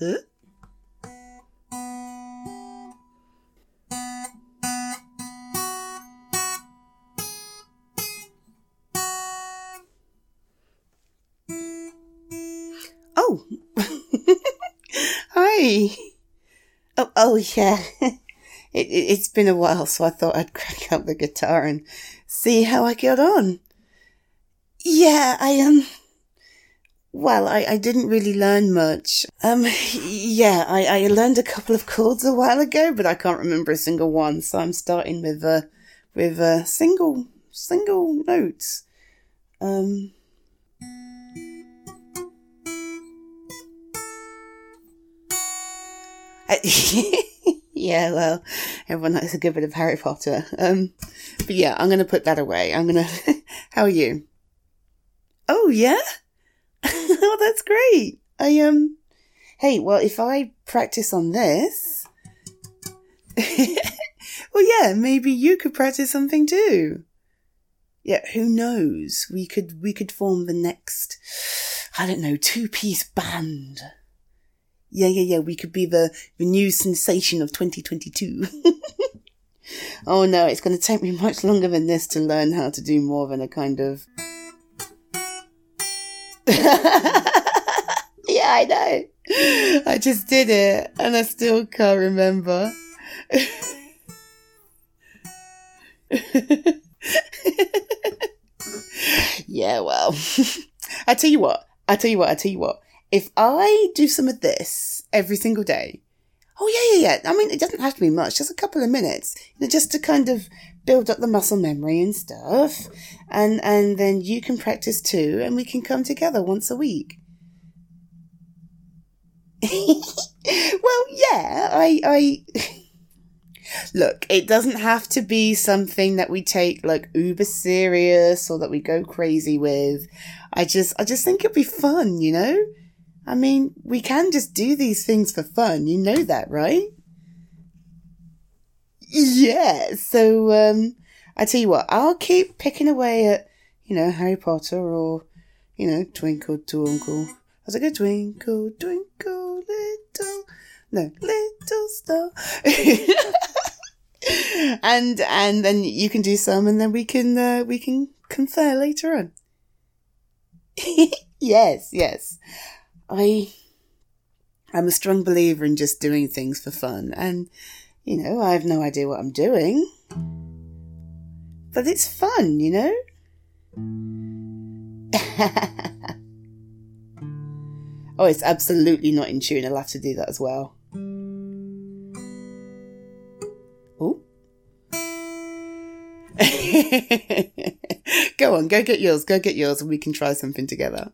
Oh, hi. Oh, oh yeah. It, it, has been a while, so I thought I'd crack up the guitar and see how I get on. Yeah, I um. Well, I, I didn't really learn much. Um, yeah, I, I learned a couple of chords a while ago, but I can't remember a single one. So I'm starting with uh, with uh, single single notes. Um. yeah, well, everyone likes a good bit of Harry Potter. Um, but yeah, I'm to put that away. I'm to. How are you? Oh yeah. oh, that's great. I um. Hey, well, if I practice on this, well, yeah, maybe you could practice something too. Yeah, who knows? We could we could form the next, I don't know, two piece band. Yeah, yeah, yeah. We could be the, the new sensation of 2022. oh no, it's going to take me much longer than this to learn how to do more than a kind of. yeah, I know. I just did it and I still can't remember. yeah, well, I tell you what, I tell you what, I tell you what if I do some of this every single day, oh yeah, yeah, yeah. I mean, it doesn't have to be much, just a couple of minutes, you know, just to kind of build up the muscle memory and stuff. And, and then you can practice too, and we can come together once a week. well, yeah, I, I, look, it doesn't have to be something that we take like uber serious or that we go crazy with. I just, I just think it'd be fun, you know? I mean, we can just do these things for fun. You know that, right? Yeah. So, um, I tell you what, I'll keep picking away at, you know, Harry Potter or, you know, Twinkle Twinkle. I was like a twinkle, twinkle, little, no, little star. and, and then you can do some and then we can, uh, we can confer later on. yes, yes. I I'm a strong believer in just doing things for fun and you know, I have no idea what I'm doing. But it's fun, you know? oh, it's absolutely not in tune. I'll have to do that as well. Oh. go on, go get yours, go get yours, and we can try something together.